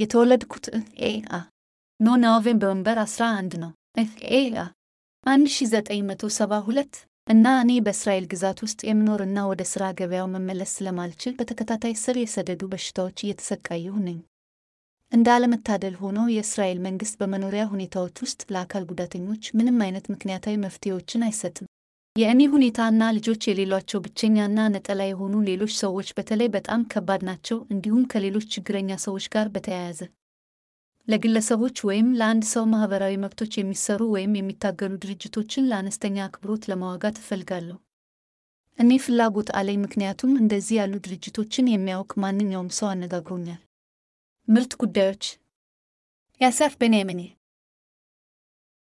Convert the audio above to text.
የተወለድኩት ኤአ ኖ ኖቬምበር 11 ነው። ኤአ 1972 እና እኔ በእስራኤል ግዛት ውስጥ የምኖር እና ወደ ሥራ ገበያው መመለስ ስለማልችል በተከታታይ ስር የሰደዱ በሽታዎች እየተሰቃየሁ ነኝ። እንደ አለመታደል ሆኖ የእስራኤል መንግሥት በመኖሪያ ሁኔታዎች ውስጥ ለአካል ጉዳተኞች ምንም አይነት ምክንያታዊ መፍትሄዎችን አይሰጥም። የእኔ ሁኔታና ልጆች የሌሏቸው ብቸኛና ነጠላ የሆኑ ሌሎች ሰዎች በተለይ በጣም ከባድ ናቸው። እንዲሁም ከሌሎች ችግረኛ ሰዎች ጋር በተያያዘ ለግለሰቦች ወይም ለአንድ ሰው ማህበራዊ መብቶች የሚሰሩ ወይም የሚታገሉ ድርጅቶችን ለአነስተኛ አክብሮት ለማዋጋት እፈልጋለሁ። እኔ ፍላጎት አለኝ፣ ምክንያቱም እንደዚህ ያሉ ድርጅቶችን የሚያውቅ ማንኛውም ሰው አነጋግሮኛል። ምርት ጉዳዮች ያሳፍ ቤንያሚን